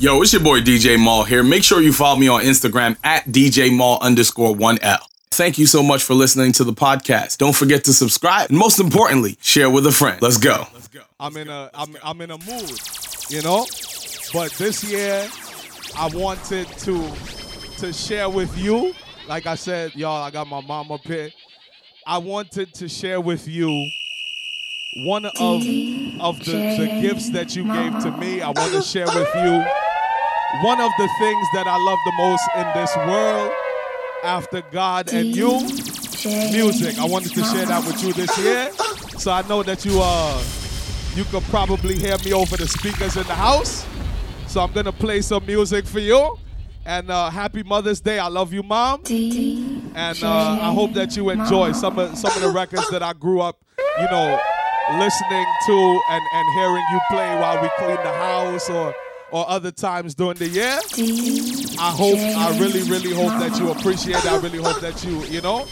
Yo, it's your boy DJ Mal here. Make sure you follow me on Instagram at DJ Mal underscore 1L. Thank you so much for listening to the podcast. Don't forget to subscribe. And most importantly, share with a friend. Let's go. Let's go. I'm in a I'm I'm in a mood, you know. But this year, I wanted to to share with you. Like I said, y'all, I got my mom up here. I wanted to share with you one of of the, the gifts that you gave to me. I want to share with you one of the things that I love the most in this world after God and you. Music. I wanted to share that with you this year. So I know that you uh you could probably hear me over the speakers in the house. So I'm gonna play some music for you. And uh, happy Mother's Day. I love you, mom. And uh, I hope that you enjoy some of some of the records that I grew up, you know, listening to and, and hearing you play while we clean the house or or other times during the year. I hope, I really, really hope that you appreciate. I really hope that you, you know,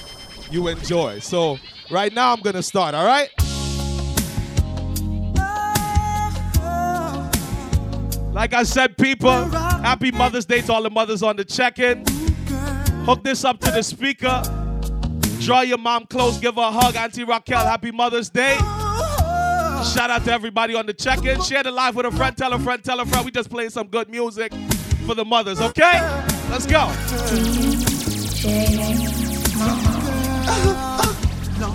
you enjoy. So right now I'm gonna start, all right? Like I said, people, happy Mother's Day to all the mothers on the check-in. Hook this up to the speaker. Draw your mom close, give her a hug. Auntie Raquel, happy Mother's Day. Shout out to everybody on the check-in. Share the live with a friend, tell a friend, tell a friend. We just playing some good music for the mothers, okay? Let's go. Long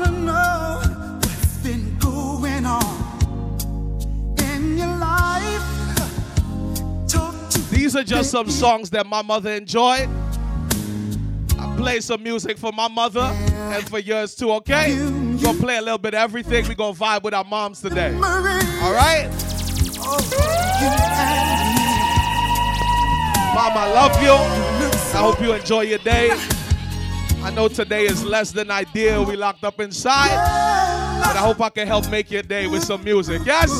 time are just some songs that my mother enjoyed. I play some music for my mother and for yours too, okay? We're gonna play a little bit of everything. We're gonna vibe with our moms today. All right? Mom, I love you. I hope you enjoy your day. I know today is less than ideal. We locked up inside. But I hope I can help make your day with some music. Yes?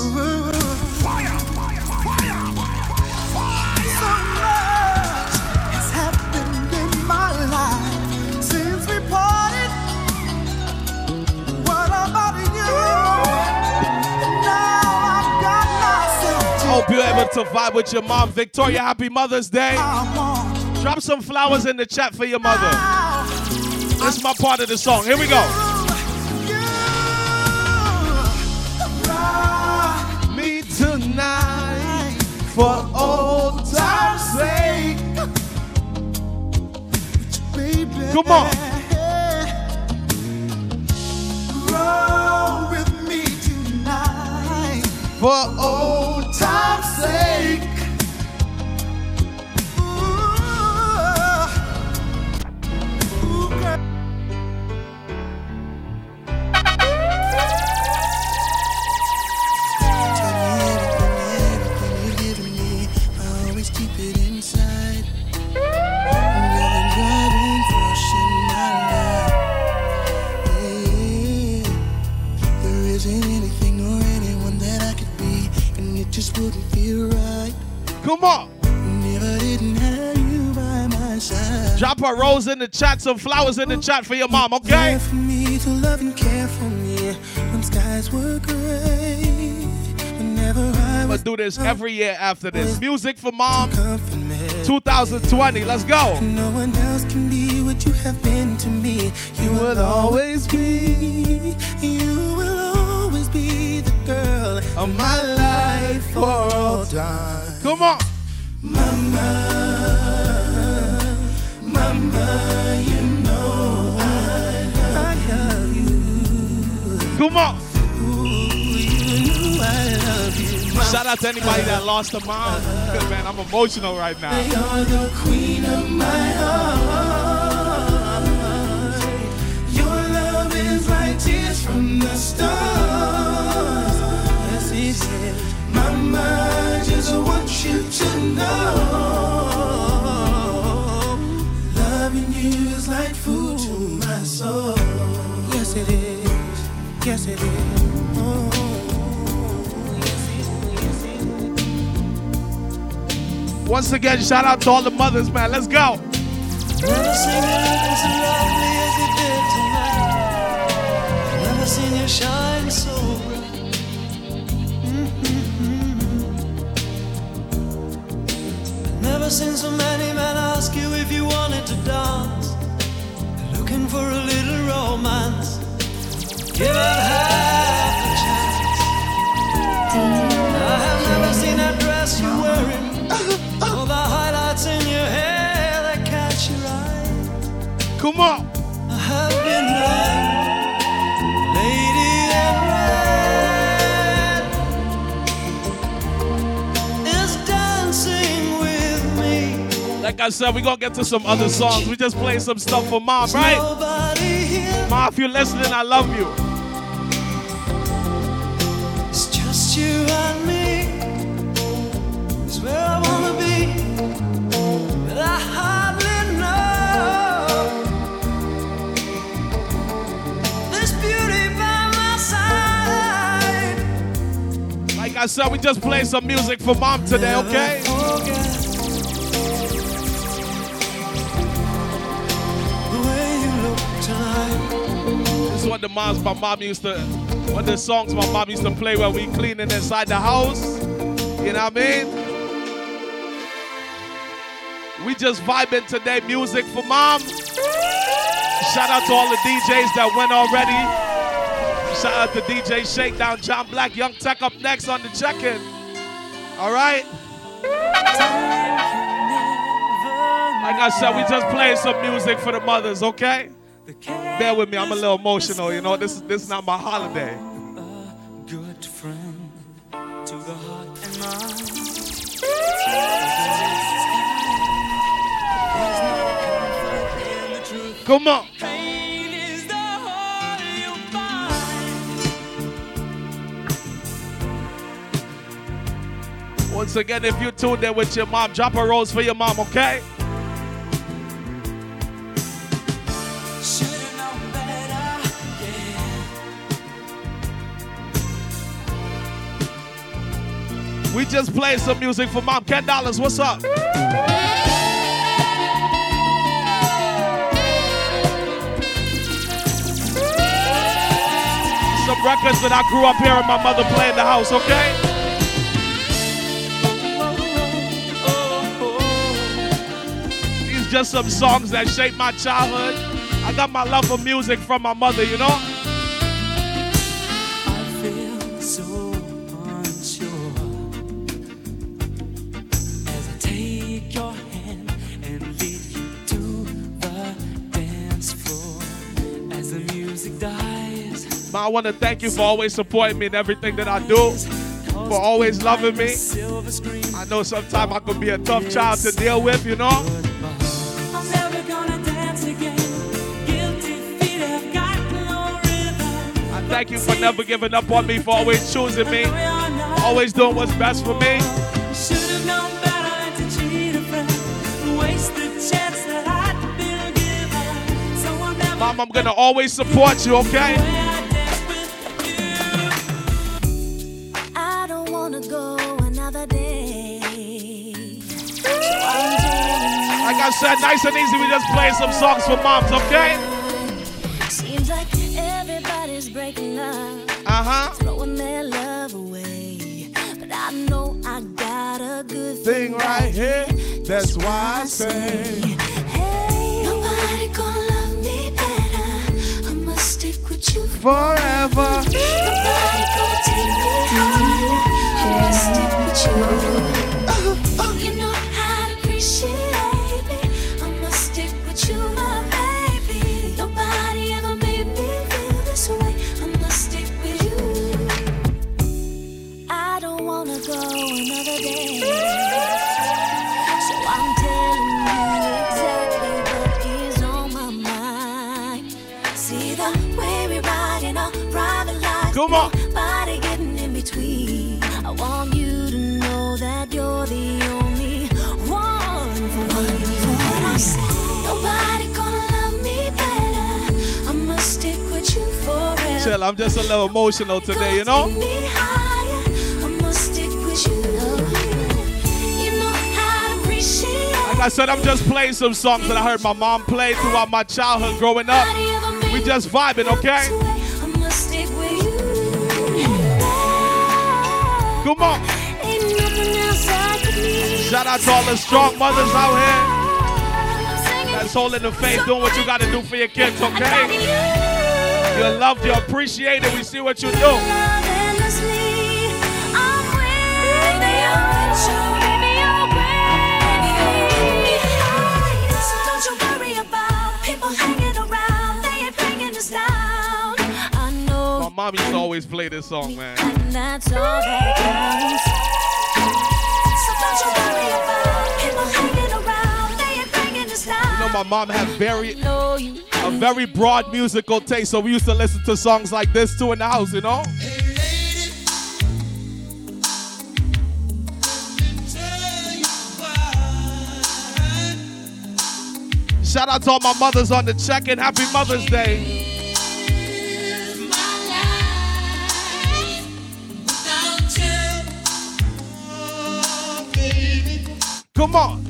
To vibe with your mom. Victoria, happy Mother's Day. Drop some flowers in the chat for your mother. This is my part of the song. Here we go. Me tonight for old time's sake. Come on. For old time's sake. And it just wouldn't feel right. Come on. Never didn't have you by my side. Drop a rose in the chat, some flowers in the oh, chat for your mom, okay? For me to love and care for me when skies were gray. I I'm gonna do this every year after this. Music for mom 2020. Let's go. No one else can be what you have been to me. You will always be. You of my life for all time. Come on. Mama, mama, you know I love you. Come on. Ooh, you know I love you. Shout out to anybody that lost a mom. Man, I'm emotional right now. You're the queen of my heart. Your love is like tears from the stars. Once again, shout out to all the mothers, man. Let's go. Never seen you looking so seen so many men ask you if you wanted to dance. Looking for a little romance. Give it half a chance. I have never seen that dress you're wearing. Or the highlights in your hair that catch your eye. Come on. I said, we gonna get to some other songs. We just play some stuff for mom, right? Mom, if you're listening, I love you. it's just you and me. It's where I wanna be, but I hardly know. This beauty by my side. Like I said, we just play some music for mom today, okay? The moms my mom used to, what the songs my mom used to play when we cleaning inside the house. You know what I mean? We just vibing today, music for mom. Shout out to all the DJs that went already. Shout out to DJ Shakedown, John Black, Young Tech up next on the check-in. All right. Like I said, we just playing some music for the mothers, okay? Bear with me, I'm a little emotional. You know, this is this is not my holiday. Good friend to the heart and mind. Come on. Pain is the harder you find. Once again, if you tuned in with your mom, drop a rose for your mom, okay? We just played some music for mom. Ken Dollars, what's up? Some records that I grew up hearing my mother play in the house, okay? These just some songs that shaped my childhood. I got my love for music from my mother, you know? Want to thank you for always supporting me in everything that I do, for always loving me. I know sometimes I could be a tough child to deal with, you know? I'm never gonna dance again. Guilty feet have got no rhythm. I thank you for never giving up on me, for always choosing me, always doing what's best for me. Should've known better to cheat a friend. Waste the chance that I'd been given. So I'm never Mom, I'm gonna always support you, okay? Said, nice and easy, we just play some songs for moms, okay? seems like everybody's breaking up, Uh-huh. throwing their love away. But I know I got a good Thing right here, that's why I say. Hey, nobody gonna love me better. I must stick with you Forever. Nobody gonna take me higher. I must stick with you. I'm just a little emotional today, you know? Take me higher. I must stick with you. You know how to appreciate. Like I said, I'm just playing some songs that I heard my mom play throughout my childhood growing up. We just vibing, okay? Come on. Shout out to all the strong mothers out here that's holding the faith, doing what you got to do for your kids, okay? You're loved, you're appreciated. We see what you do. My mom used to always play this song, man. Know, my mom had very a very broad musical taste, so we used to listen to songs like this too in the house, you know? Shout out to all my mothers on the check-in. Happy Mother's Day. Come on.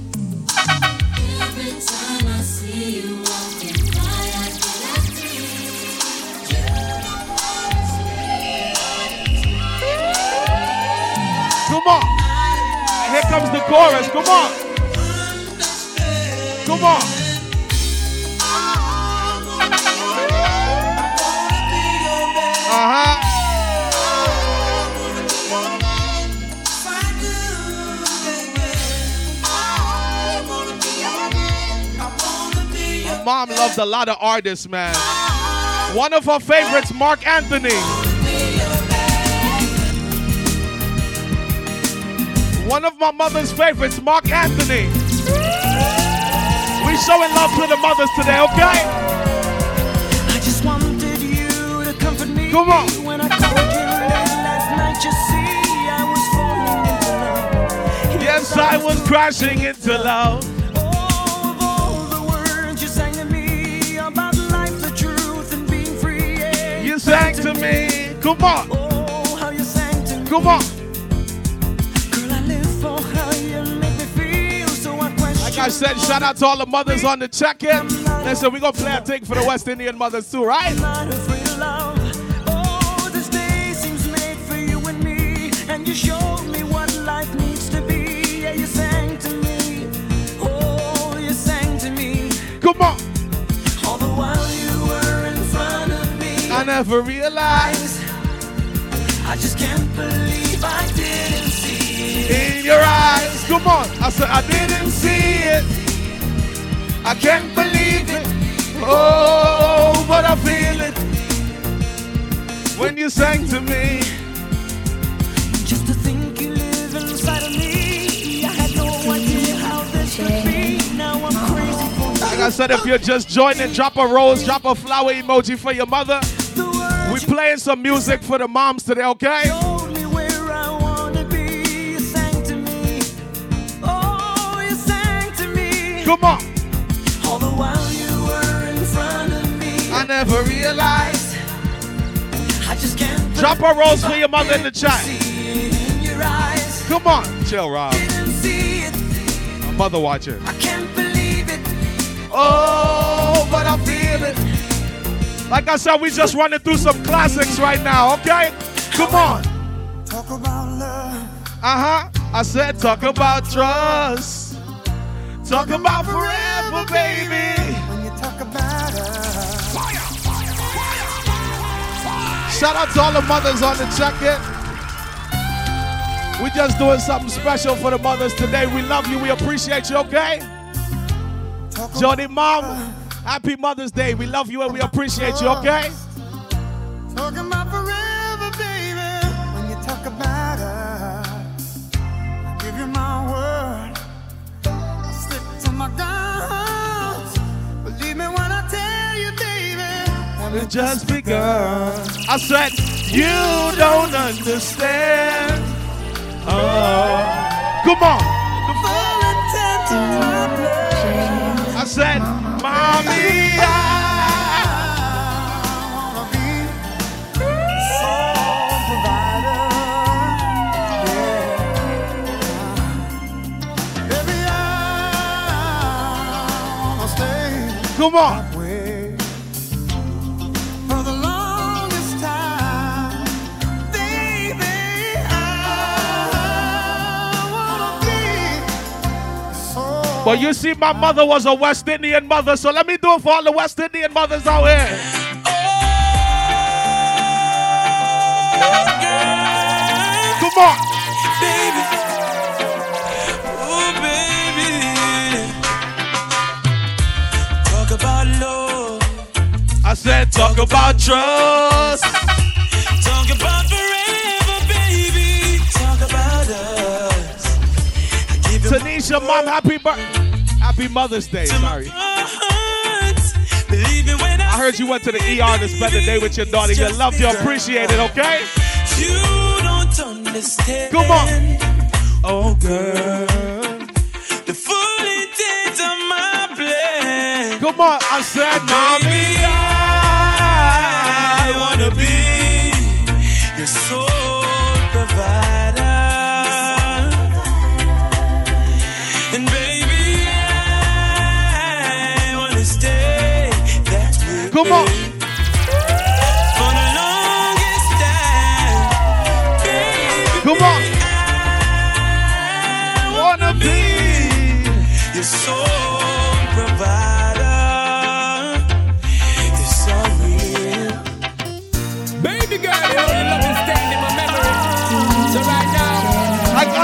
The chorus. Come on. Come on. Uh huh. Mom loves a lot of artists, man. One of her favorites, Marc Anthony. One of my mother's favorites, Marc Anthony. We showing love to the mothers today, okay? I just wanted you to comfort me Come on. when I called you last night. You see, I was falling into love. Yes, I was crashing into love. Oh, of all the words you sang to me Come on. Oh, the truth, I said, shout out to all the mothers on the check-in. Listen, we're gonna play a thing for the West Indian mothers too, right? to to to. Come on. All the while you were in front of me. I never realized I just can't believe in your eyes. Come on. I said I didn't see it. I can't believe it. Oh, but I feel it when you sang to me. Just to think you live inside of me. I had no idea how this would be. Now I'm crazy for Like I said, if you're just joining, drop a rose, drop a flower emoji for your mother. We words playing some music for the moms today, okay? Come on. All the while you were in front of me. I never realized. I just can't Drop a rose for your mother in the chat. in. Come on. Chill, Rob. Didn't see it. My mother watching. I can't believe it. Oh, but I feel it. Like I said, we just running through some classics right now, okay? Come on. Talk about love. Uh huh. I said, talk about trust. Talk about forever, baby. When you talk about us. Shout out to all the mothers on the check-in. We're just doing something special for the mothers today. We love you. We appreciate you, okay? Jody Mom, happy Mother's Day. We love you and we appreciate you, okay? Talking about forever, baby. When you talk about us, I give you my word. My guns. Believe me when I tell you, baby. It just begun. I said, you don't understand. Oh, come on. Full intent to my. I said, mommy, I be so. But you see, my mother was a West Indian mother, so let me do it for all the West Indian mothers out here. Come on. Talk about trust. Talk about forever, baby. Talk about us. Tanisha, mom, happy birthday. Happy Mother's Day. Sorry. heart. Believe me when I, I heard you went to the ER to spend the day with your daughter. You love you, appreciate it, okay? You don't understand. Come on. Oh, girl. The full intent of my plan. Come on. I said, mommy.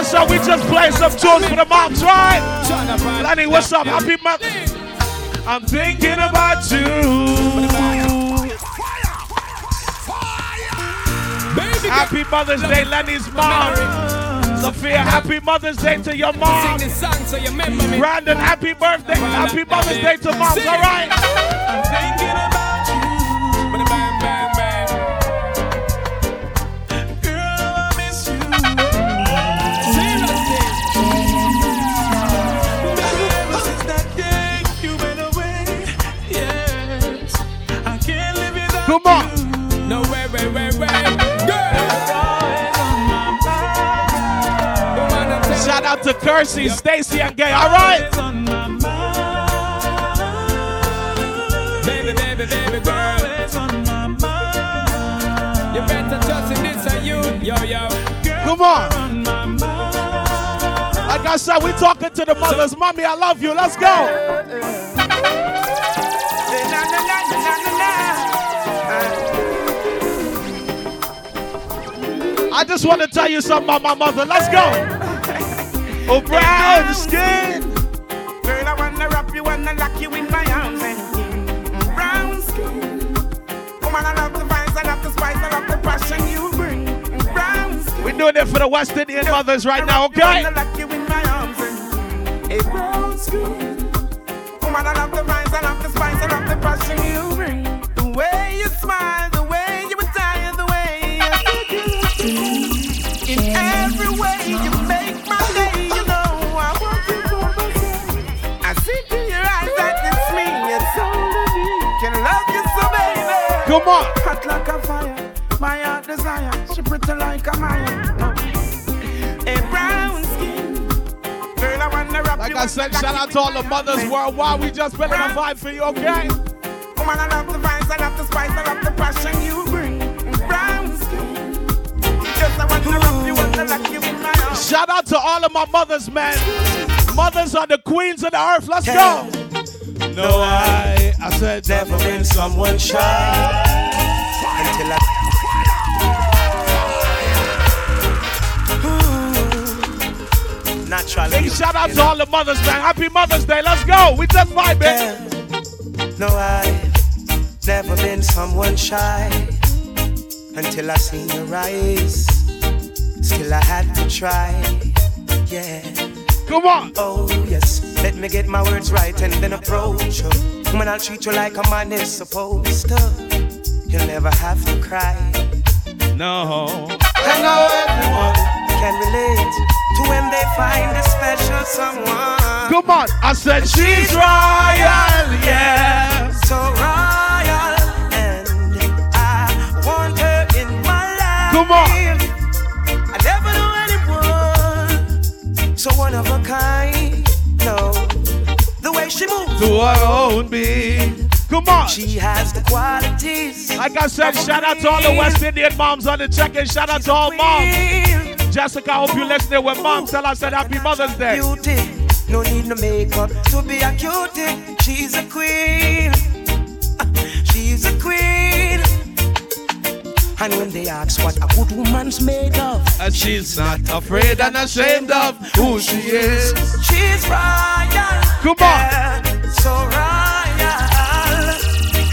So we just play some tunes for the moms, right? Lenny, what's up? Happy Mother. I'm thinking about you. Happy Mother's Day, Lenny's mom. Sophia, happy Mother's Day to your mom. Brandon, happy birthday. Happy Mother's Day to moms, all right? Come on. No way, way, way, way. Girl. Woman, I'm telling Shout out to Kersey, Stacy, and Gay, all right? It's on my mind. Baby, baby, baby girl. It's on my mind. You better trust in this and you. Yo, yo. Come on. On my mind. Like I said, we talking to the mothers. Mommy, I love you. Let's go. I just want to tell you something about my mother. Let's go. Oh, brown skin. Girl, I wanna wrap you and lock you in my arms and brown skin. Woman, I love the vibes, I love the spice, I love the passion you bring. Brown skin. We're doing it for the West Indian mothers right now, okay? wanna lock you in my arms and a brown skin. Woman, I love the vibes, I love the spice, I love the passion you bring. The way you smile, Come on. Hot like a fire, my heart desire. She pretty like a Maya. A brown skin, girl I wanna wrap Like you I said, shout out to all the my mothers arms. worldwide. We just building a vibe for you, okay? Woman, I love the vibes, I love the spice, I love the passion you bring. Brown skin, just I wanna wrap you up like you in my arms. Shout out to all of my mothers, man. Mothers are the queens of the earth. Let's go. No, I, I said Never been someone shy until I. Ooh, Naturally. Big shout out to all the mothers, man. Happy Mother's Day. Let's go. We just vibing. Yeah. No, I never been someone shy until I seen your eyes. Still, I had to try. Yeah. Come on. Oh, yes. Let me get my words right and then approach you. When I'll treat you like a man is supposed to. You'll never have to cry. No. I know everyone can relate to when they find a special someone. Come on. I said she's royal, yeah. So royal, and I want her in my life. Come on. I never knew anyone so one of a kind. Way she moves. To her own beat. Come on. She has the qualities. Like I said, shout out to all the West Indian moms on the check-in. Shout out to all moms. Jessica, I hope you're listening with mom. Tell her I said Happy Mother's Day. Beauty. No need no makeup to be a cutie. She's a queen. She's a queen. And when they ask what a good woman's made of, And she's not afraid and ashamed of who she is. she's royal. Come on. So royal.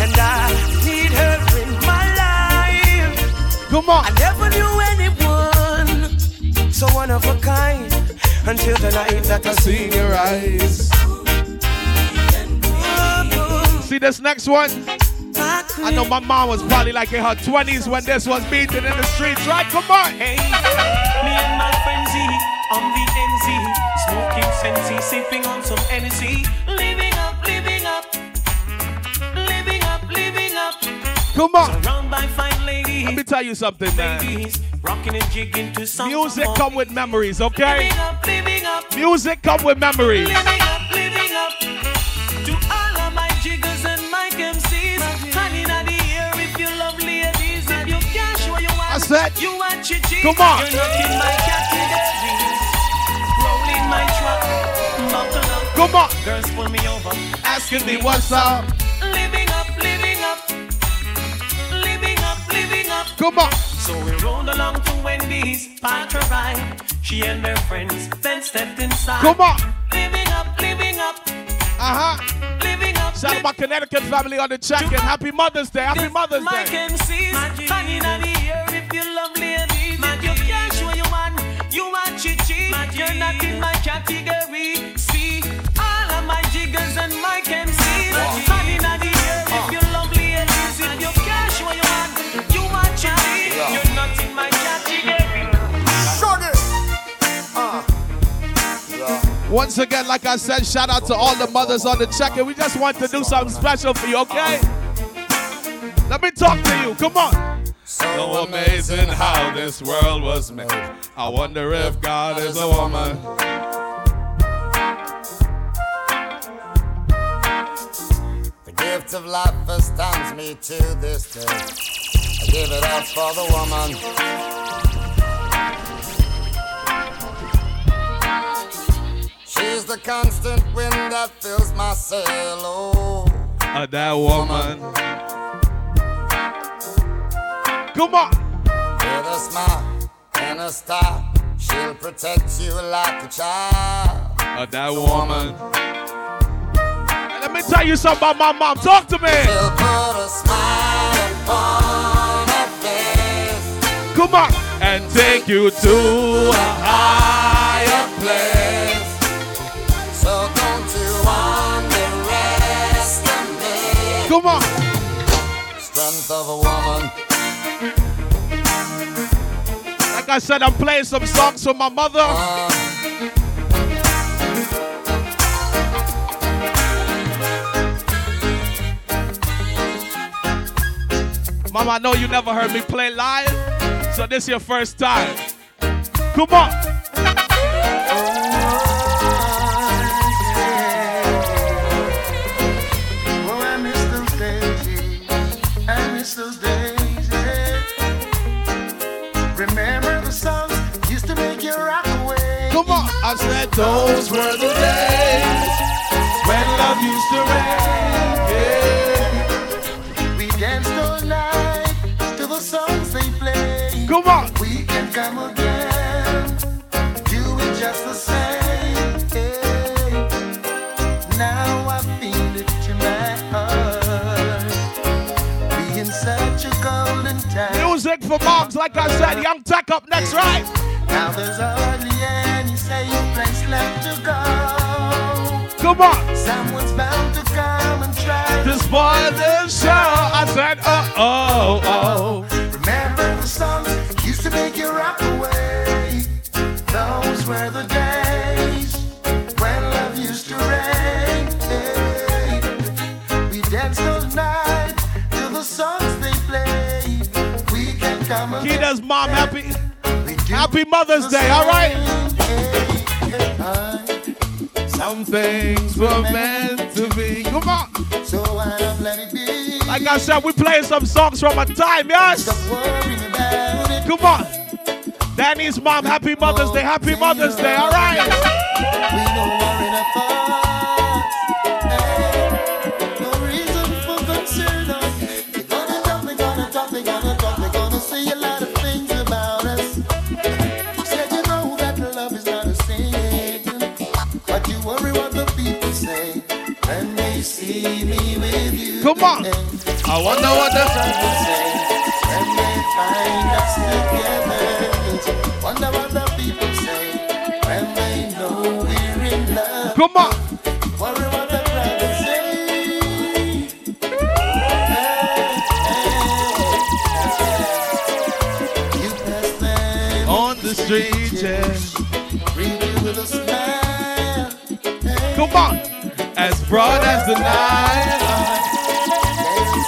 And I need her in my life. Come on. I never knew anyone so one of a kind until the night that I See see your eyes. See this next one? I know my mom was probably like in her 20s when this was beaten in the streets, right? Come on. Hey, sipping on some NC, living up, living up, living up, living up. Come on. Surrounded by fine ladies, Let me tell you something, man. ladies, rocking and jigging to some Music come with memories, okay? Living up, living up, Music come with memories. living up, living up. To all of my jiggers and my MCs, honey, in the air if you love ladies, if you can't show you want, I said, you want your G. Come on. You're not in my. Rolling Come on. Girls pull me over, Asking me what's up. living up, living up, living up, living up. Come on. So we rolled along to Wendy's, parked her ride. She and her friends then stepped inside. Come on. Living up, living up, Uh huh. living up. Shout out my Connecticut family on the check and Happy Mother's Day. Happy Mother's Mike Day. MCs, honey in the air if you love ladies. If you can't show you want, you want your cheat. You're not in my category. Once again, like I said, shout out to all the mothers on the check in. We just want to do something special for you, okay? Let me talk to you. Come on. So amazing how this world was made. I wonder if God is a woman. The gift of life astounds me to this day. I give it up for the woman. She's the constant wind that fills my sail. Oh, Uh, that woman. Come on. with a smile and a star, she'll protect you like a child. Uh, that woman. And let me tell you something about my mom. Talk to me. She'll put a smile upon her face. Come on. And take you to a higher place. Come on. strength of a woman. Like I said, I'm playing some songs for my mother. Mama, I know you never heard me play live, so this is your first time. Come on. I said those were the days when love used to reign. Yeah. We danced all night to the songs they play. Come on. We can come again, do it just the same. yeah. Now I feel it in my heart. We such a golden time. Music for moms, like I said. Young Tech up next, right? Now there's hardly any safe place left to go. Come on. Someone's bound to come and try To spoil the show. I said, uh oh, oh. Remember the songs used to make you rock away. Those were the days when love used to reign. We danced all night to the songs they played. We can come again. Kita's mom, happy, happy Mother's Day, all right? same. Hey, hey, Some things were meant to be. Come on. So I'm let it be. Like I said, we playing some songs from a time, yes? Stop worrying about it. Come on. Danny's mom, happy Mother's Day, happy Mother's Day, all right? Come on. I wonder what the. say when they find us together. Wonder what the people say when they know we're in love. Come on. Worry what the will say. You pass them On the street, yeah. you with a smile. Come on. As broad as the night.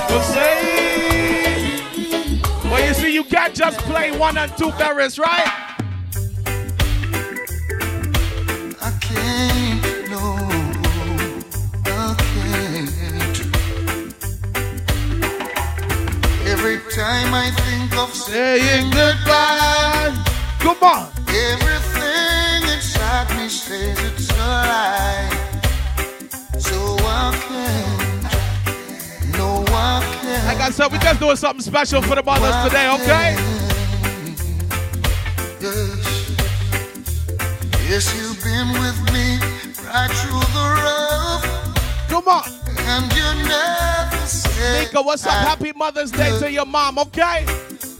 people say. Well, you see, you can't just play one and two berries, right? I can't, no, I can't. Every time I think of saying goodbye, Come on. Can't. Like I said, we just doing something special for the mothers today, okay? Yes, you've been with me right through the rough, Come on. and you never said Mika, what's up? Happy Mother's Day to your mom, okay?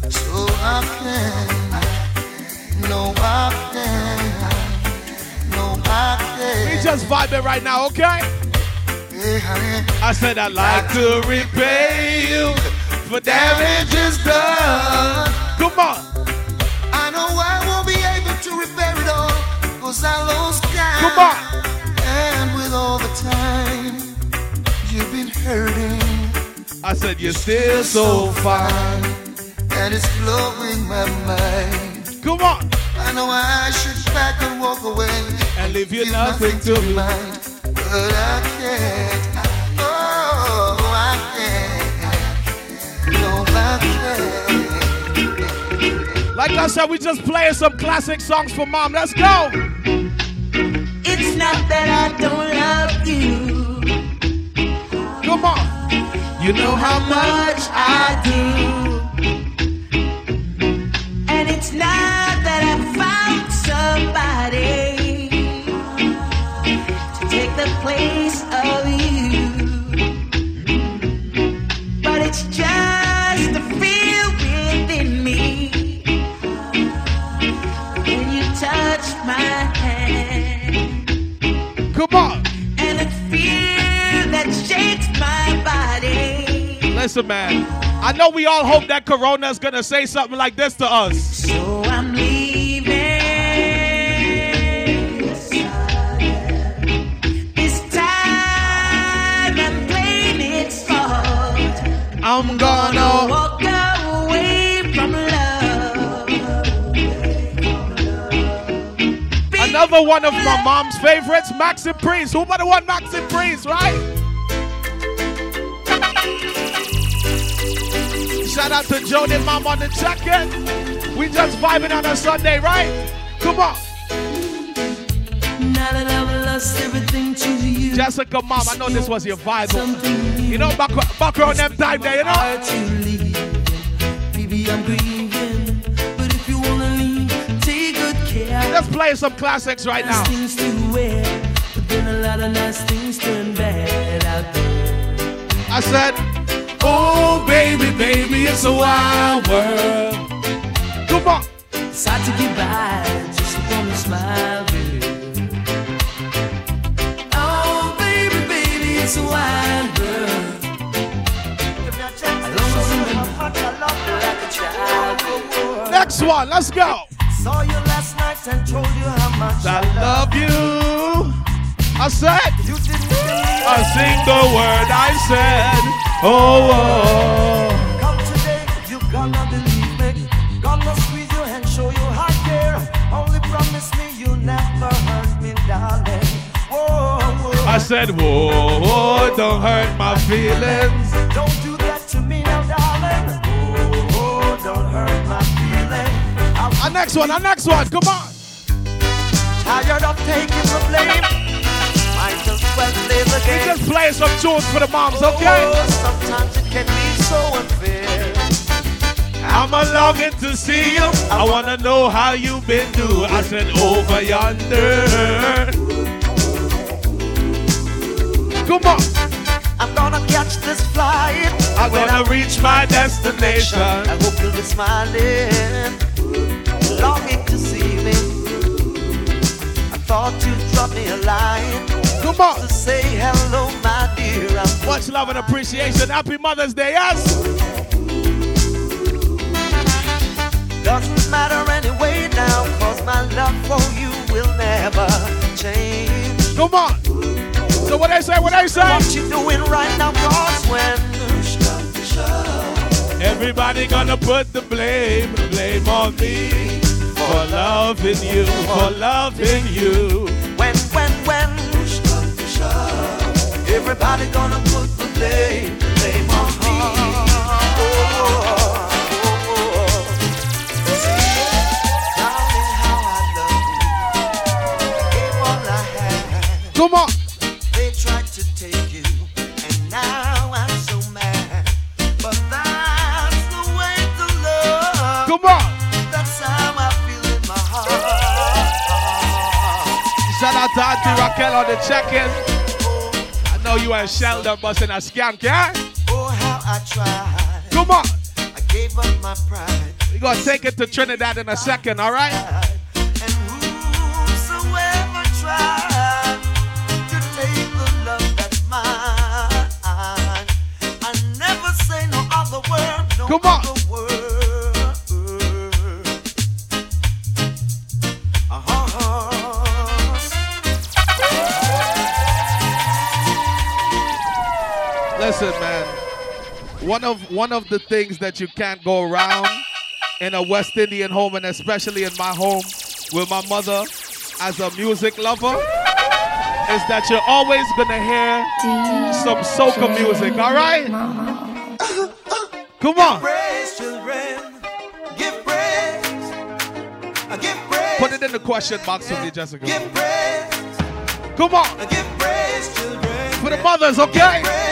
So I can, no, I can, no, I We can. just vibing right now, okay? I said I'd like to repay you for damages done. Come on. I know I won't be able to repair it all, cause I lost count. Come on. And with all the time you've been hurting, I said you're still so fine. and it's blowing my mind. Come on. I know I should pack and walk away And leave you Give nothing to me. mind, Like I said, we just playing some classic songs for mom. Let's go. It's not that I don't love you. Come on. You know how much I do. And it's not that I found somebody Listen, man. I know we all hope that Corona's gonna say something like this to us. So I'm leaving. This time I'm playing. I'm Gonna walk away from love. Another one of my mom's favorites, Maxi Priest. Who but the one Maxi Priest, right? Shout out to Jody Mom on the check-in. We just vibing on a Sunday, right? Come on. Now that I've lost everything to you. Jessica Mom, I know this was your vibe. You know, back, back around them time there, you know? hard. Baby, I'm grieving. But if you wanna leave, take good care. Let's play some classics right now. wear. But then a lot of nice things turn bad out there. I said, Oh, baby, baby, it's a wild world. Come on. It's hard to get by, just wanna smile, baby. Oh, baby, baby, it's a wild world. Next one, let's go. Saw you last night and told you how much I, I love you. I said, you didn't a single word I said. Oh, oh. Come today, you gonna believe me. Gonna squeeze your hand, show you I care. Only promise me you never hurt me, darling. Whoa, whoa. I said, whoa, whoa, don't hurt my feelings. Don't do that to me now, darling. Oh, don't hurt my feelings. Our next one, our next one, come on. tired of taking the blame. Just play some tunes for the moms, okay? Oh, sometimes it can be so unfair. I'm a longing to see you. I wanna know how you been do. I said over yonder. Come on, I'm gonna catch this flight. I'm When gonna reach my destination. I hope you'll be smiling, longing to see me. I thought you'd drop me a line Come on. say hello, my dear. I'm Much love and appreciation. Happy Mother's Day, yes. Doesn't matter anyway now, cause my love for you will never change. Come on. So what they say? What they say? What you doing right now, cause when Everybody gonna put the blame, blame on me for loving you, for loving you. when, when Everybody gonna put the blame, blame on me. Oh, oh, oh. Darling, how I love you. Gave all I had. Come on. They tried to take you, and now I'm so mad. But that's the way to love. Come on. That's how I feel in my heart. Shout out to Auntie Raquel on the check-in. Know you and Sheldon busting a skank, yeah? Oh, how I tried. Come on. I gave up my pride. We gonna take it to Trinidad in a second, all right? And whosoever tried to take the love that's mine, I never say no other word, no Come on. One of one of the things that you can't go around in a West Indian home, and especially in my home with my mother as a music lover, is that you're always gonna hear some soca music, all right? Come on. Give praise. Uh, Give praise. Put it in the question box for me, Jessica. Give praise. Come on. Uh, Give praise, children. For the mothers, okay?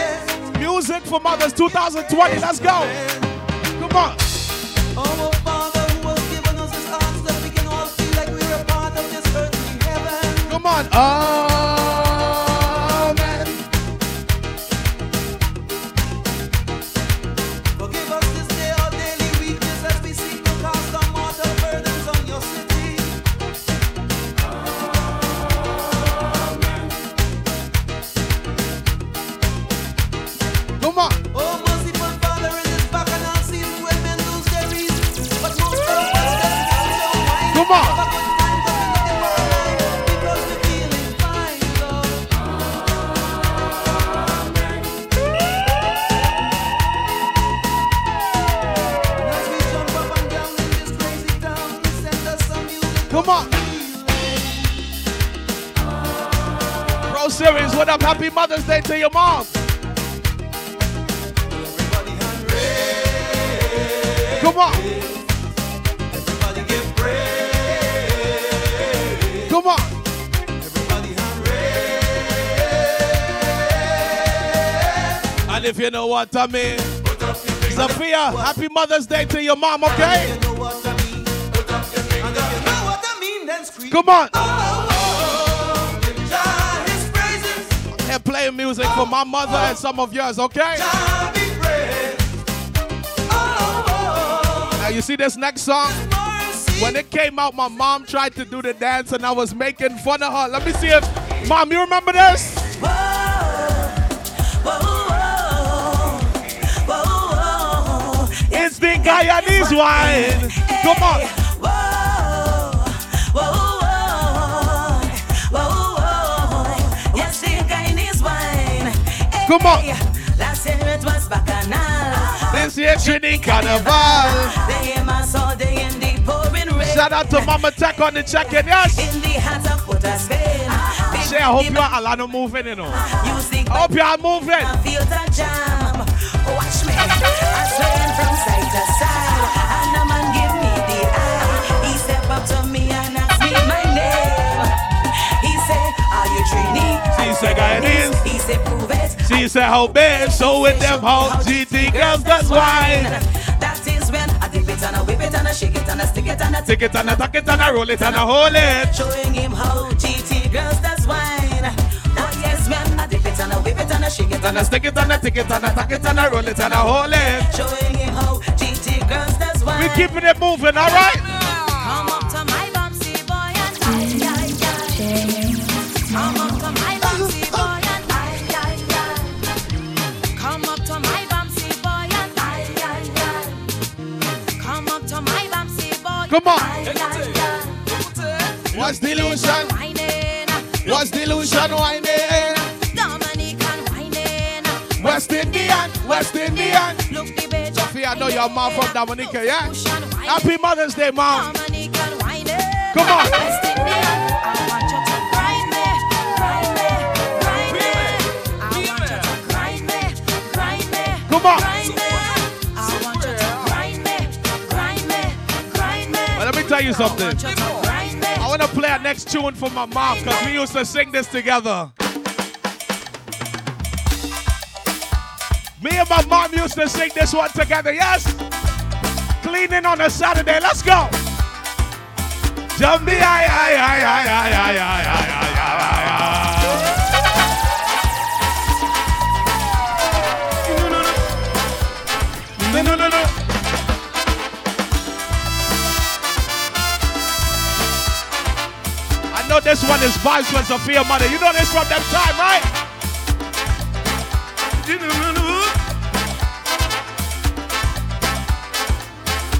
Music for mothers 2020. Let's go. Come on. Our Father who has given us His arms that we can all feel like we're a part of this earthly heaven. Come on. Amen. To your mom. Come on. Come on. And if you know what I mean, Sophia, happy Mother's Day to your mom, okay? You know playing music for my mother and some of yours, okay? Now you see this next song? When it came out, my mom tried to do the dance and I was making fun of her. Let me see if, mom, you remember this? It's the Guyanese wine. Come on. Come on. Last year it was bacchanal. This year Trinity Carnival. They aim us all day in the pouring rain. Shout out to Mama Tech on the check-in, yes. In the hands of a Spain. Say, I hope you are Alana moving, you know. I hope you are moving. feel the jam. Watch me. I swaying from side to side. And man give me the eye. He step up to me and ask me my Are you Trini? She say, Guyanese. He say, Prove it. She said, how bad, so with them how GT girls, that's why. That is when I dip it and I whip it and I shake it and I stick it and I Take it and I tuck it and I roll it and I hold it. Showing him how GT girls does wine. That is when I dip it and I whip it and I shake it And I stick it and I tick it and I tuck it and I roll it and I hold it. Showing him how GT girls does wine. We keeping it moving, all right? Come on. What's delusion? What's delusion whining? Dominican whining. West Indian, West Indian. Look the bitch. I know your mom from Dominica, yeah? Happy Mother's Day, mom. Dominican whining. Come on. West Indian, I want tell you something. I want to grind me. I want to play our next tune for my mom because we used to sing this together. Me and my mom used to sing this one together, yes? Cleaning on a Saturday, let's go. Jumpy, ay, ay, ay, ay, ay, ay, ay, ay, ay, ay, ay. No, no, no, I know this one is vibes when Sophia Mother. You know this from that time, right?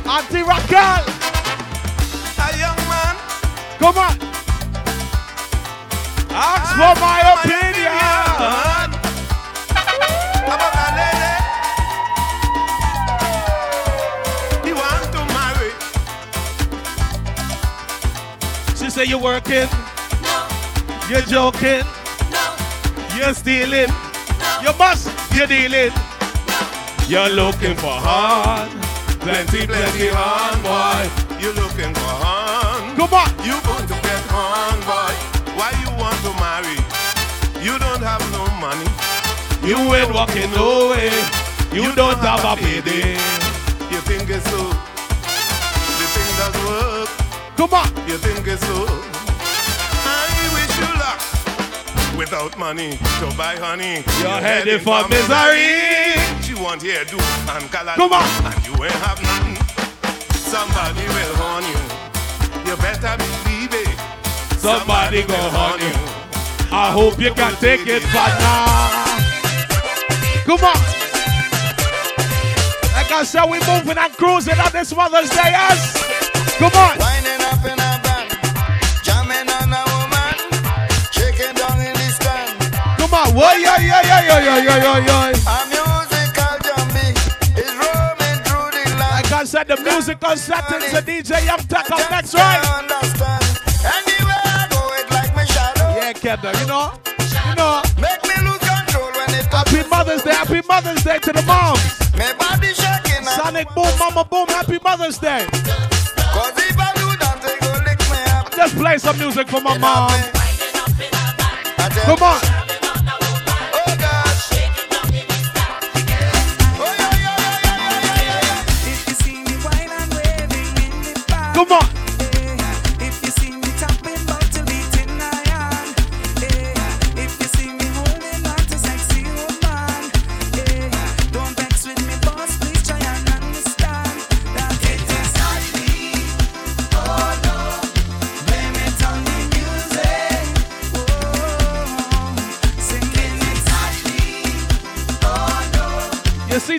Auntie Raquel, A young man. come on. Ask for my opinion. Say you're working, you're joking, you're stealing, you must, you're dealing. You're looking for hard, plenty, plenty hard, boy. You're looking for hon. Come on. You're going to get hon, boy. Why you want to marry? You don't have no money. You ain't walking no way. You don't have a payday. You think it's so? You think that work? Come on. You think it's so? I wish you luck. Without money to buy honey, You're headed for misery. She want hairdo and color. Come on. And you ain't have nothing. Somebody will horn you. You better believe it. Somebody go on you. I hope you can take it back now. Come on. Like I said, we moving and cruising on this Mother's Day, yes? Come on the music on Saturday. So DJ Yam next, right? Yeah, you know, you know. Happy Mother's Day, Happy Mother's Day to the moms. Sonic Boom, Mama Boom, Happy Mother's Day. Some music for my mom. Come on. Oh gosh.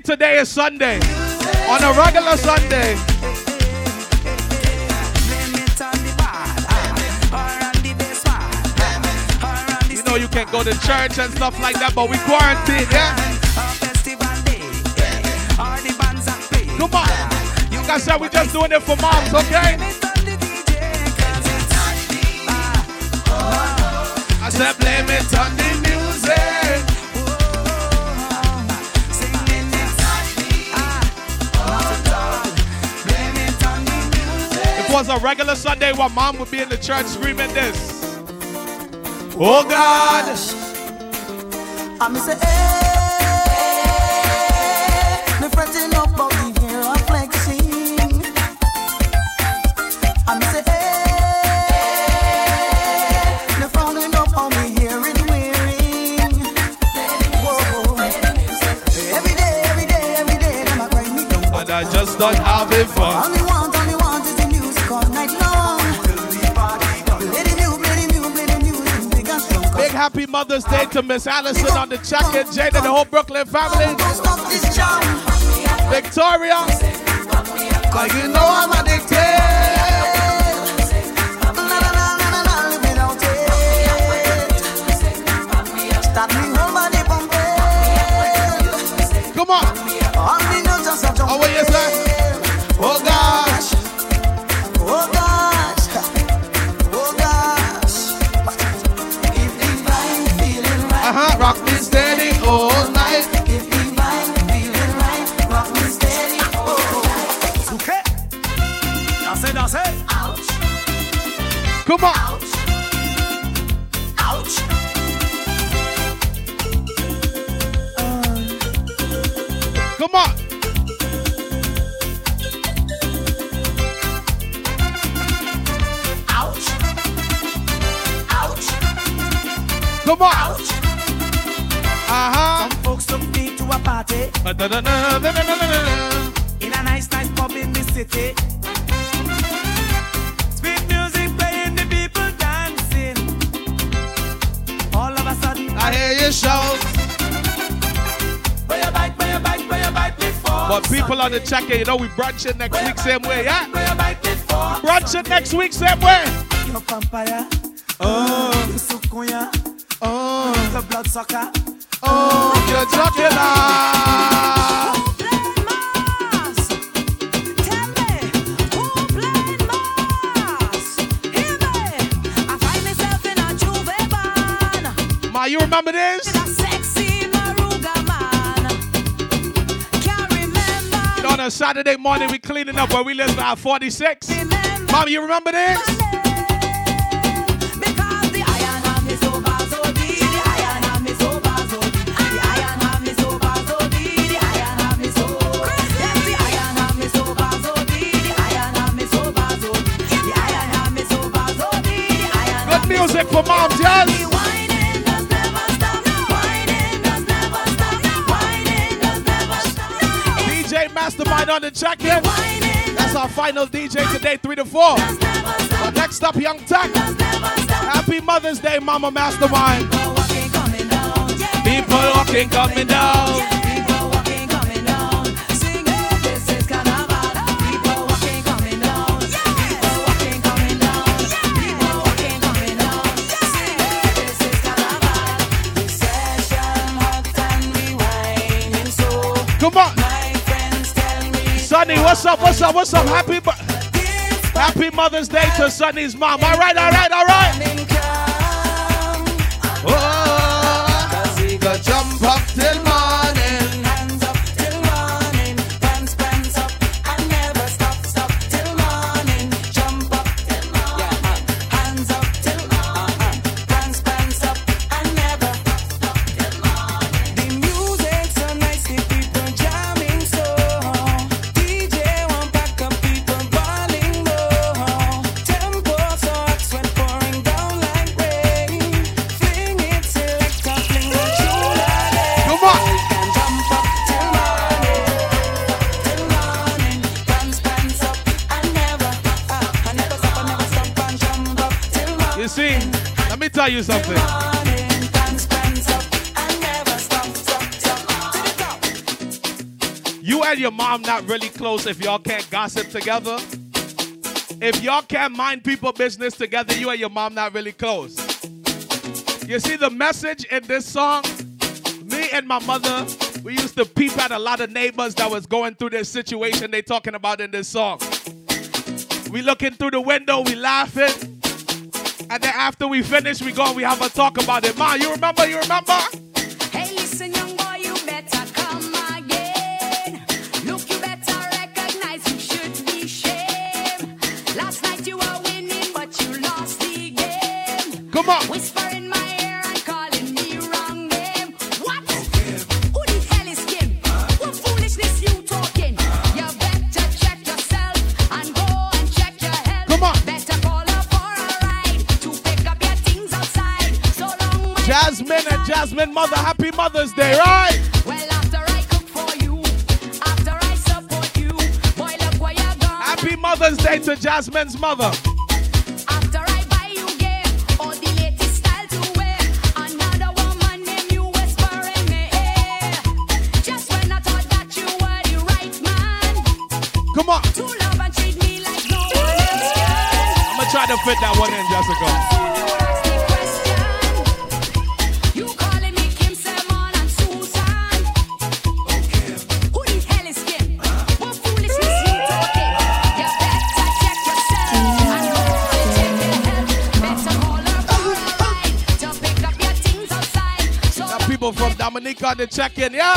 today is Sunday. On a regular Sunday. You know you can go to church and stuff like that, but we quarantine, yeah? Come on. Like I said, we're just doing it for moms, okay? I said, blame it on the was a regular Sunday, what mom would be in the church screaming this. Oh God. I'm say, hey, me fretting up about the year of flexing. I'm say, hey, me frowning up on me hearing wearing. Whoa. Every day, every day, every day, them a grind me down. And I just done having fun. Happy Mother's Day to Miss Allison on the jacket, Jade and the whole Brooklyn family. Stop this jam. Victoria. Like you know I'm addicted. Come on. Ouch. Come on. Ouch. Ouch. Come on. Ouch. Uh-huh. Some folks took me to a party in a nice, nice pub in the city. I hear you shout. where you bite, where you bite, where you bite before. But people on the check, you know, we brunching next week same way, yeah? Where you bite before. Brunching next week same way. Your papaya, Oh, your sukunya, oh, the blood sucker. oh, you're jugular. You remember this? On a Saturday morning, we cleaning up where we live at 46. Mom, you remember this? Good music for moms, yes? Mastermind on the in. That's our final DJ today, 3 to 4. But next up, Young Tech. Happy Mother's Day, Mama Mastermind. People walking, coming down. Sonny, what's up? What's up? What's up? Happy Happy Mother's Day to Sonny's mom. All right, all right, all right. Oh, you something. You and your mom not really close if y'all can't gossip together. If y'all can't mind people business together, you and your mom not really close. You see the message in this song? Me and my mother, we used to peep at a lot of neighbors that was going through this situation they talking about in this song. We looking through the window, we laughing. And then after we finish, we go and we have a talk about it. Ma, you remember? You remember? Hey, listen, young boy, you better come again. Look, you better recognize you should be shamed. Last night you were winning, but you lost the game. Come on. Whisper Jasmine mother, happy Mother's Day, right? well, after I cook for you, after I support you, boy, look where you're gone. Happy Mother's Day to Jasmine's mother. After I buy you game, all the latest style to wear, another woman name you whisper in. Eh. Just when I thought that you were the right man, Come on. to love and treat me like no one else. I'm gonna try to fit that one in, Jessica. Dominic got the check in, yeah?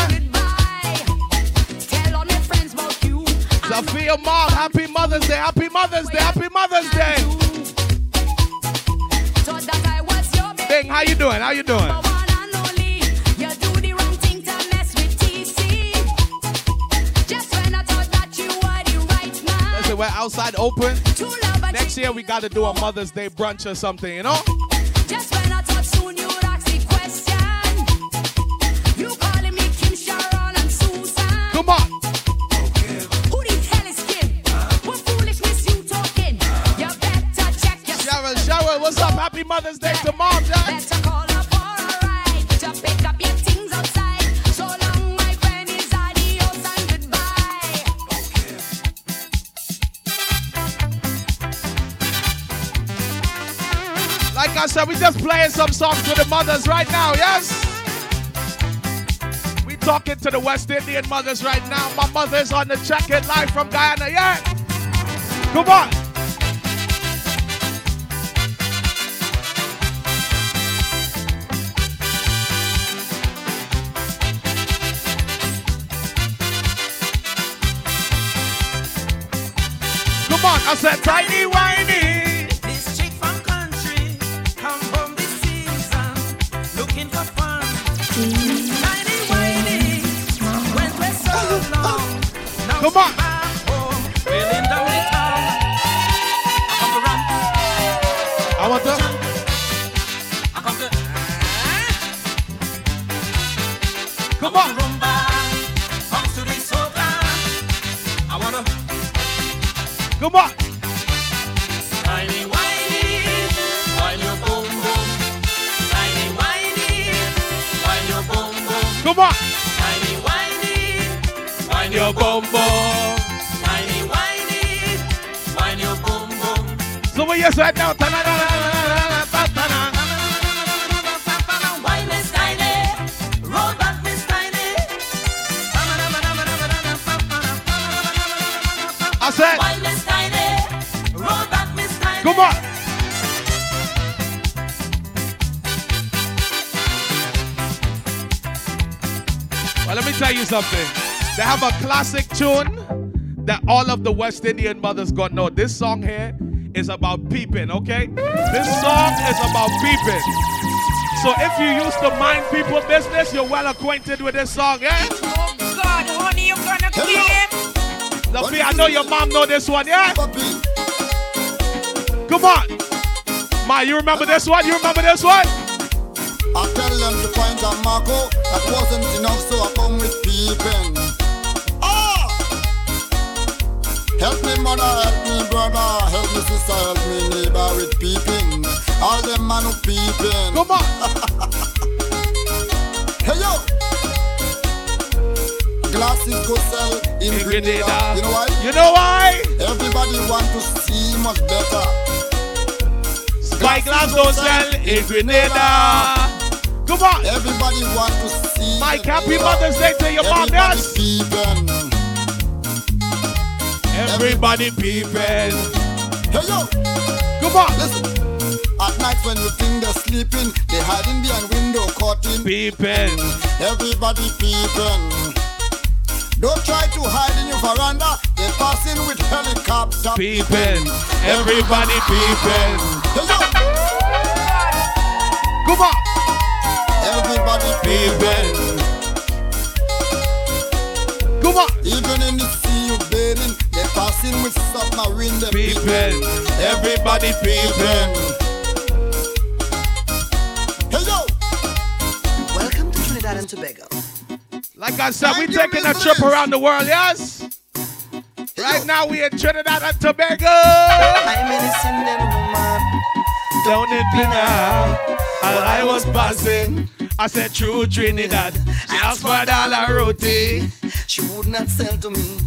Sophia Mom, happy Mother's Day, happy Mother's Day, happy Mother's Day. Bing, how you doing? How you doing? we're outside open. Next year we got to do a Mother's Day brunch or something, you know? Happy Mother's Day to Mom, Jack. Better call her for a ride to pick up your things outside. So long, my friend, is adios and goodbye. Like I said, we just playing some songs for the mothers right now, yes? We talking to the West Indian mothers right now. My mother's on the check-in live from Guyana, yeah? Come on. I said tiny whiny. This chick from country come home this season looking for fun. Tiny whiny went so oh, oh, oh. long. Now Come on. Wine your bum bum. Whiny, whiny. Your bum bum. So we yes right now. I said, Come on. Well, let me tell you something. They have a classic tune that all of the West Indian mothers gonna know. This song here is about peeping, okay? This song is about peeping. So if you used to mind people business, you're well acquainted with this song, yeah? Oh God, honey, you're gonna kill him? Sophia, I know your mom know this one, yeah? Come on. Ma, you remember this one? You remember this one? I tell them to point a Marco. That wasn't enough, so I come with peeping. Me mother, help me brother, help me sister, help me neighbor with peeping. All them man who peeping. Come on. Hey yo! Glasses go sell in In Grenada. Grenada. You know why? You know why? Everybody want to see much better. Spyglass don't sell in Grenada. Come on. Everybody want to see. Mike, happy Mother's Day to your mom, Everybody yes? peeping. Everybody peeping. Hey yo, Come on. listen. At night when you think they're sleeping, they hiding behind window curtain. Peeping. Everybody peeping. Don't try to hide in your veranda. They're passing with helicopter. Peeping. Everybody peeping. Hey yo, Come on. everybody Peeping. Come on. Even in the sea they're passing with submarine. They're Peeping. Everybody peeping. Hey yo, Welcome to Trinidad and Tobago. Like I said, we Mind your taking a trip around the world, yes? Right now we in Trinidad and Tobago. I'm innocent and woman. Down in Penal, as I was passing, I said through Trinidad. She asked for a dollar roti. She would not sell to me.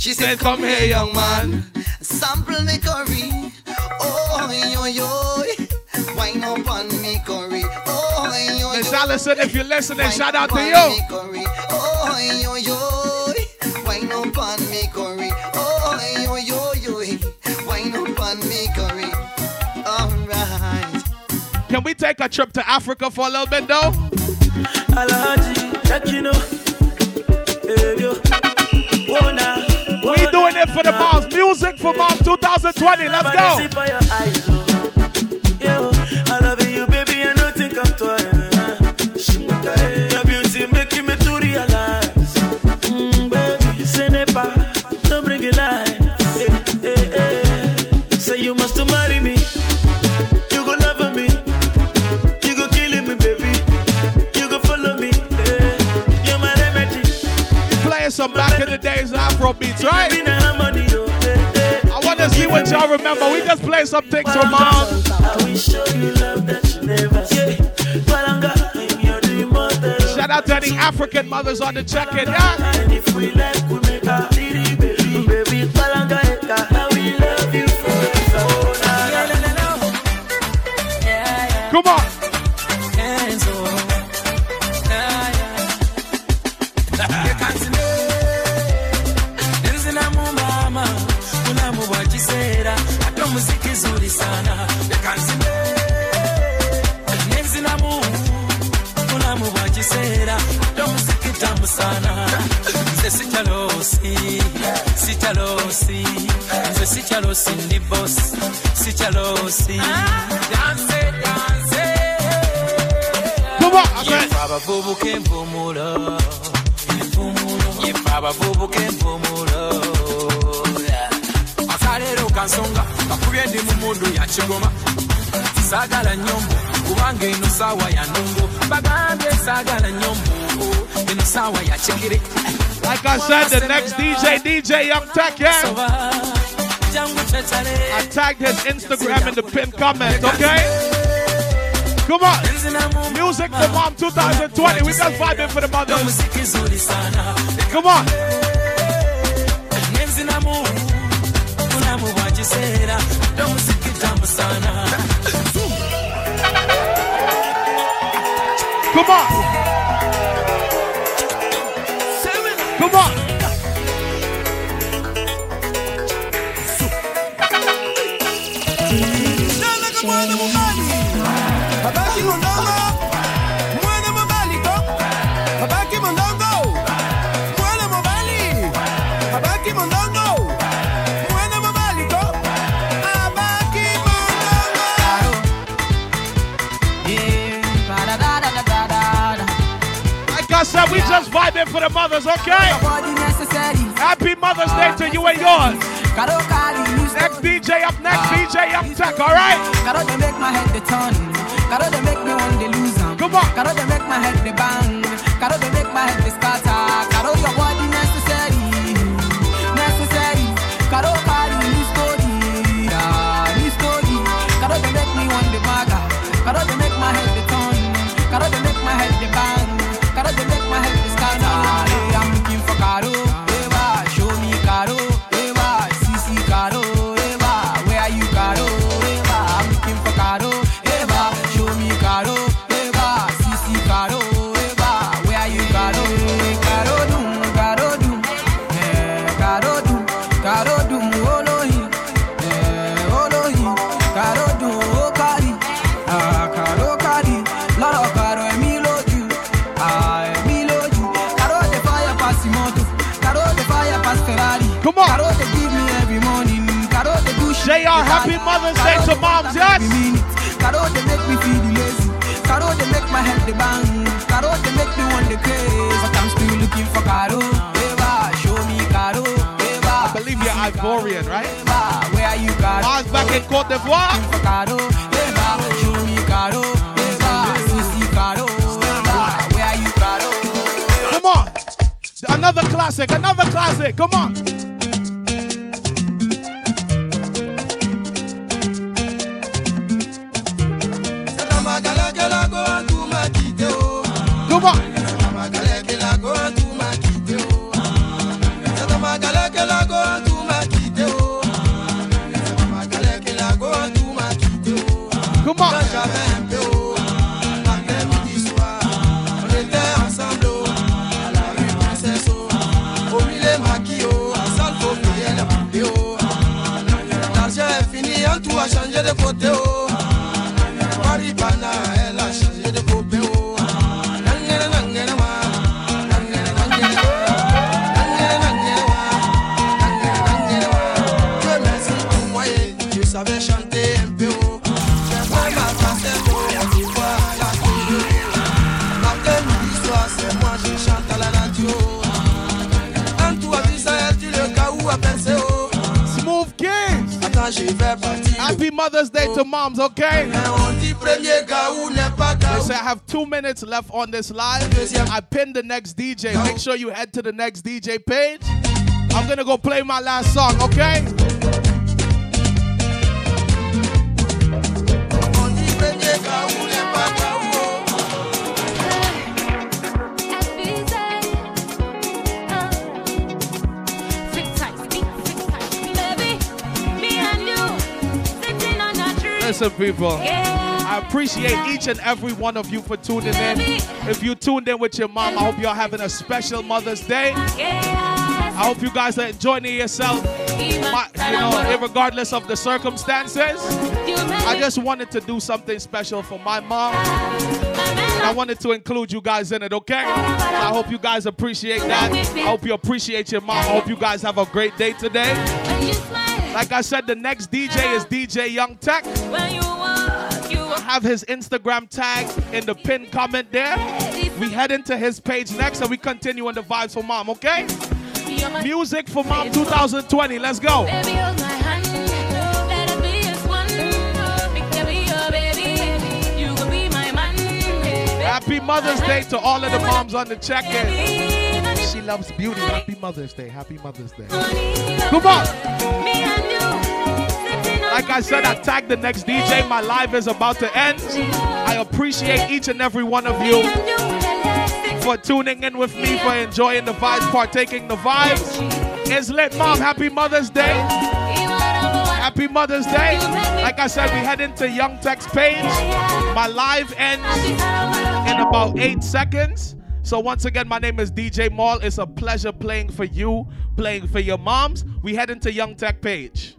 She Said, come here, young man. sample me curry. Oh, yo, yo. Wine up on me curry. Oh, yo, Miss yo. Allison, if you're listening, Wine shout out to you. me curry. Oh, yo, yo. Wine up on me curry. Oh, yo, yo, yo. Wine up on me curry. All right. Can we take a trip to Africa for a little bit though? For moms 2020. Let's go. by your eyes. Oh. Yo, I love you, baby. I don't think I'm twice. Your beauty making me to realize. Mm, baby, say never, don't bring it lie. Say you must marry me. You go love me. You go killing me, baby. You go follow me. Eh, you're my remedy. Playing some back in the days Afro beats, right? What y'all remember. We just play some things dream mother. Shout out to any African mothers on the check-in, yeah? Nze sichalosi ndi boss. Dance, dance. Come on. I said, Yefa abavubuka empumulo yefa abavubuka empumulo akaleero kansonga kakubye ndi mu mundu ya kigoma saagala nyombo kubanga eno saawa ya ndongo bagambye saagala nyombo eno saawa ya kigere like I said, the next DJ, DJ Young Tech, yeah? I tagged his Instagram in the pinned comment, okay? Come on. Music for Mom 2020. We just vibing for the mothers. Come on. Come on. Come on. We just vibing for the mothers, okay? Happy Mother's Day to you and yours. Next DJ up next, ah. DJ Young Tech, alright? They make my head the turn. They make me want to lose 'em. Come on. They make my head the bang. They make my head the scatter. To moms, yes? Caro, they make me feel lazy. Caro, they make my head the bang. Caro, they make me want the craze. But I'm still looking for Caro. Eva, show me Caro. Eva, I believe you're Ivorian, right? Eva, where are you, Caro? Back in Cote d'Ivoire. Caro. Eva, show me Caro. Eva, Sissy Caro. Eva, where are you, Caro? Come on. Another classic, another classic. Come on. Come Mother's Day to moms, okay? Say I have two minutes left on this live. I pinned the next DJ. Make sure you head to the next DJ page. I'm gonna go play my last song, okay? Listen, people. I appreciate each and every one of you for tuning in. If you tuned in with your mom, I hope you're having a special Mother's Day. I hope you guys are enjoying yourself, my- you know, regardless of the circumstances. I just wanted to do something special for my mom. I wanted to include you guys in it, okay? I hope you guys appreciate that. I hope you appreciate your mom. I hope you guys have a great day today. Like I said, the next DJ is DJ Young Tech. I have his Instagram tag in the pinned comment there. We head into his page next and we continue on the vibes for mom, okay? Music for mom 2020. Let's go. Happy Mother's Day to all of the moms on the check-in. She loves beauty. Happy Mother's Day. Happy Mother's Day. Come on. Like I said, I tagged the next DJ. My live is about to end. I appreciate each and every one of you for tuning in with me, for enjoying the vibes, partaking the vibes. It's lit, mom. Happy Mother's Day. Happy Mother's Day. Like I said, we head into Young Tech's page. My live ends in about eight seconds. So once again, my name is DJ Mal. It's a pleasure playing for you, playing for your moms. We head into Young Tech page.